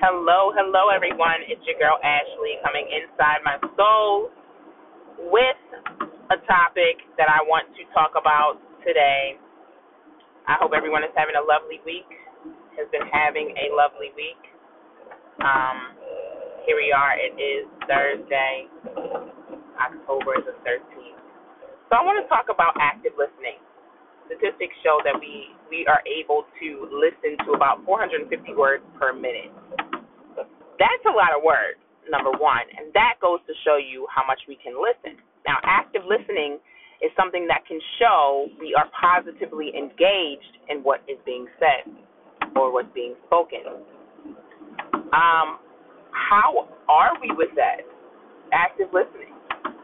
Hello, hello, everyone. It's your girl Ashley coming inside my soul with a topic that I want to talk about today. I hope everyone is having a lovely week, has been having a lovely week. Um, here we are. It is Thursday, October the 13th. So I want to talk about active listening statistics show that we we are able to listen to about 450 words per minute. That's a lot of words, number one, and that goes to show you how much we can listen. Now, active listening is something that can show we are positively engaged in what is being said or what's being spoken. Um, how are we with that? Active listening.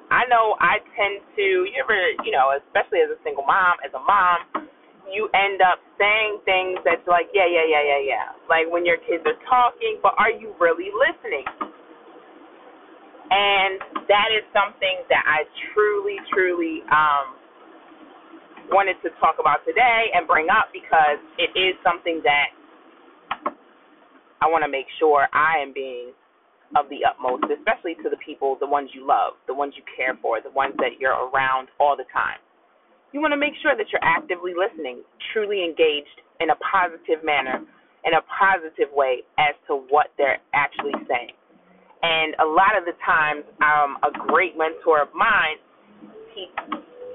I know I tend to, you ever, you know, especially as a single mom, as a mom, you end up saying things that's like, yeah, yeah, yeah, yeah, yeah. Like when your kids are talking, but are you really listening? And that is something that I truly, truly um, wanted to talk about today and bring up because it is something that I want to make sure I am being of the utmost, especially to the people, the ones you love, the ones you care for, the ones that you're around all the time. You want to make sure that you're actively listening, truly engaged in a positive manner, in a positive way as to what they're actually saying. And a lot of the times, um, a great mentor of mine, he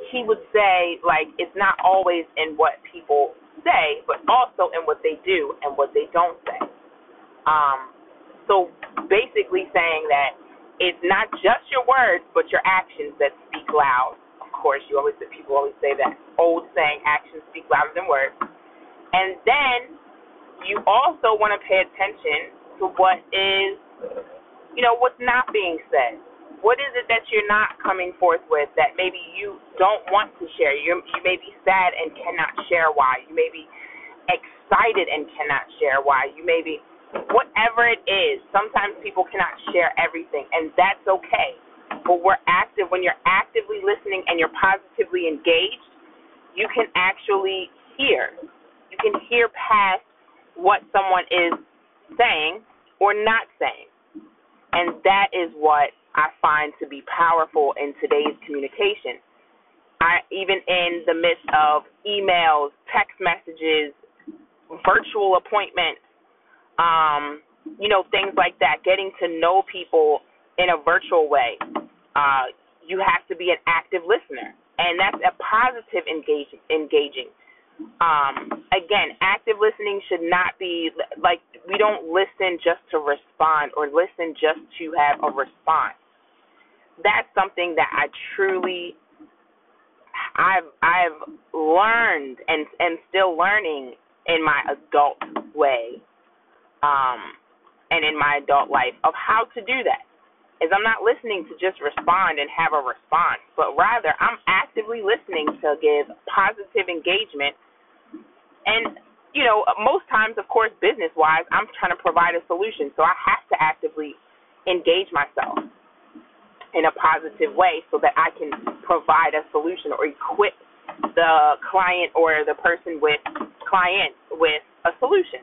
he would say like it's not always in what people say, but also in what they do and what they don't say. Um, so basically saying that it's not just your words, but your actions that speak loud. Course, you always people always say that old saying, actions speak louder than words. And then you also want to pay attention to what is, you know, what's not being said. What is it that you're not coming forth with that maybe you don't want to share? You you may be sad and cannot share why. You may be excited and cannot share why. You may be whatever it is. Sometimes people cannot share everything, and that's okay. But we're active. When you're actively listening and you're positively engaged, you can actually hear. You can hear past what someone is saying or not saying. And that is what I find to be powerful in today's communication. I even in the midst of emails, text messages, virtual appointments, um, you know, things like that, getting to know people in a virtual way. Uh, you have to be an active listener, and that's a positive engage, engaging. Um, again, active listening should not be like we don't listen just to respond or listen just to have a response. That's something that I truly I've I've learned and and still learning in my adult way um, and in my adult life of how to do that. Is I'm not listening to just respond and have a response, but rather I'm actively listening to give positive engagement. And, you know, most times, of course, business wise, I'm trying to provide a solution. So I have to actively engage myself in a positive way so that I can provide a solution or equip the client or the person with client with a solution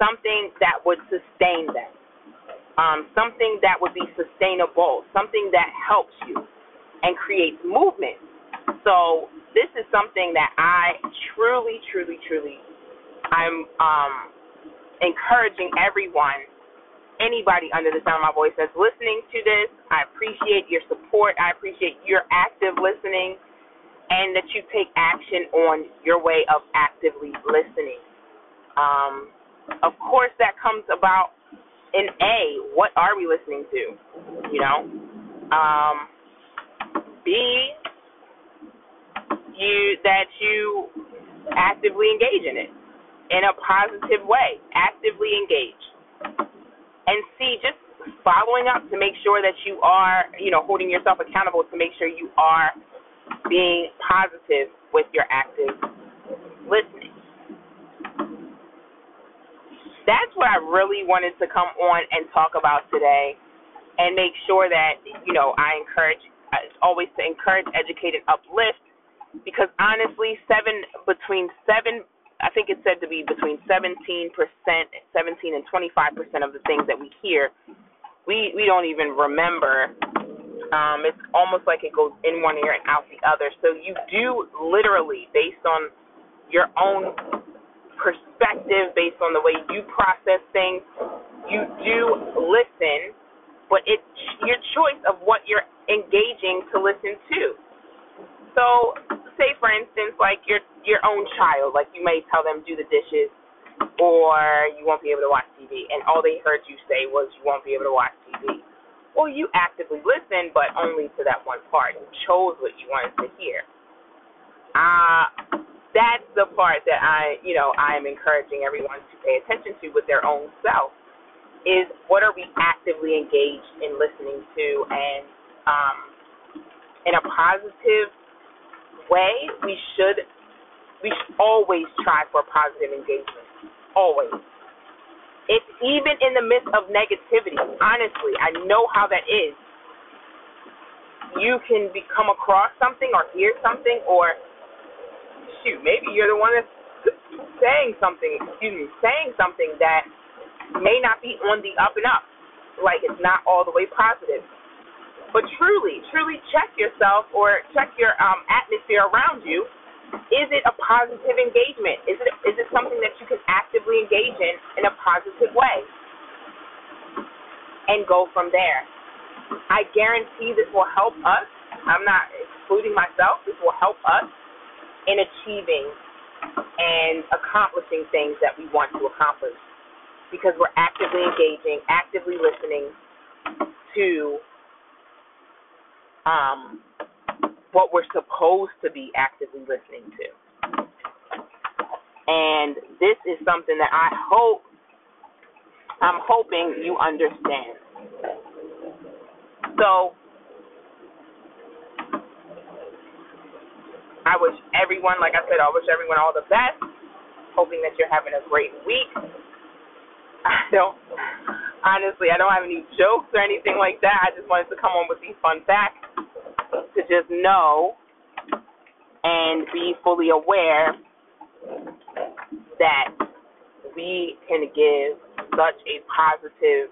something that would sustain them, um, something that would be sustainable, something that helps you and creates movement. So this is something that I truly, truly, truly, I'm um, encouraging everyone, anybody under the sound of my voice that's listening to this. I appreciate your support. I appreciate your active listening and that you take action on your way of actively listening. Um, of course, that comes about in A, what are we listening to? You know? Um, B, you that you actively engage in it in a positive way, actively engage. And C, just following up to make sure that you are, you know, holding yourself accountable to make sure you are being positive with your active listening that's what I really wanted to come on and talk about today and make sure that, you know, I encourage, always to encourage, educate, and uplift because honestly, seven, between seven I think it's said to be between 17%, 17 and 25% of the things that we hear, we we don't even remember. Um, it's almost like it goes in one ear and out the other. So you do literally, based on your own perspective, based on the way you process things, you do listen, but it's your choice of what you're engaging to listen to. So, say for instance, like your your own child, like you may tell them do the dishes, or you won't be able to watch TV, and all they heard you say was you won't be able to watch TV. Well, you actively listened, but only to that one part. You chose what you wanted to hear. Uh, that's the part that I, you know, I am encouraging everyone to pay attention to with their own self. Is what are we actively engaged in listening to, and um, in a positive way, we should we should always try for positive engagement. Always. It's even in the midst of negativity. Honestly, I know how that is. You can be, come across something or hear something or shoot, maybe you're the one that's saying something, excuse me, saying something that may not be on the up and up. Like it's not all the way positive. But truly, truly check yourself or check your um, atmosphere around you. Is it a positive engagement? Is it is it something that you can actively engage in in a positive way? And go from there. I guarantee this will help us. I'm not excluding myself. This will help us in achieving and accomplishing things that we want to accomplish because we're actively engaging, actively listening to um, what we're supposed to be actively listening to. And this is something that I hope, I'm hoping you understand. So, I wish everyone, like I said, I wish everyone all the best. Hoping that you're having a great week. I don't, honestly, I don't have any jokes or anything like that. I just wanted to come on with these fun facts to just know and be fully aware that we can give such a positive,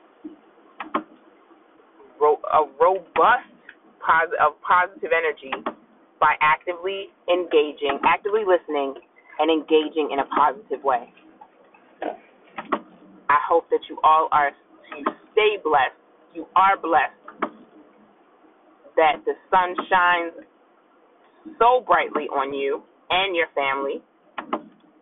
a robust, of positive, positive energy by actively engaging, actively listening, and engaging in a positive way. I hope that you all are to stay blessed. You are blessed that the sun shines so brightly on you and your family.